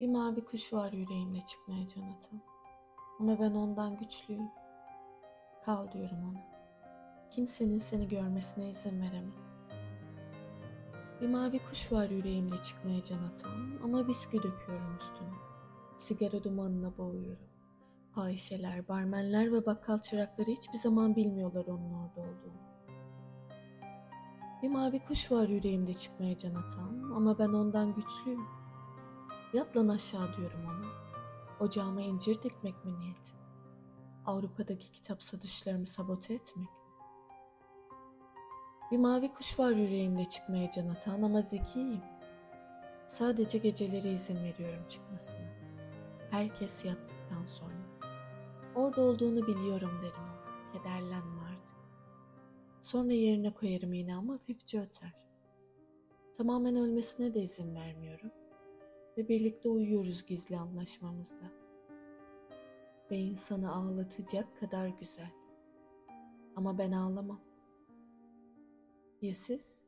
Bir mavi kuş var yüreğimde çıkmaya can atan. Ama ben ondan güçlüyüm. Kal diyorum ona. Kimsenin seni görmesine izin veremem. Bir mavi kuş var yüreğimde çıkmaya can atan. Ama viski döküyorum üstüne. Sigara dumanına boğuyorum. Fahişeler, barmenler ve bakkal çırakları hiçbir zaman bilmiyorlar onun orada olduğunu. Bir mavi kuş var yüreğimde çıkmaya can atan ama ben ondan güçlüyüm. Yat lan aşağı diyorum ona. Ocağıma incir dikmek mi niyet? Avrupa'daki kitap satışlarımı sabote etmek. Bir mavi kuş var yüreğimde çıkmaya can atan ama zekiyim. Sadece geceleri izin veriyorum çıkmasına. Herkes yattıktan sonra. Orada olduğunu biliyorum derim ona. Kederlenme artık. Sonra yerine koyarım yine ama hafifçe öter. Tamamen ölmesine de izin vermiyorum. Ve birlikte uyuyoruz gizli anlaşmamızda. Ve insanı ağlatacak kadar güzel. Ama ben ağlamam. Ya siz?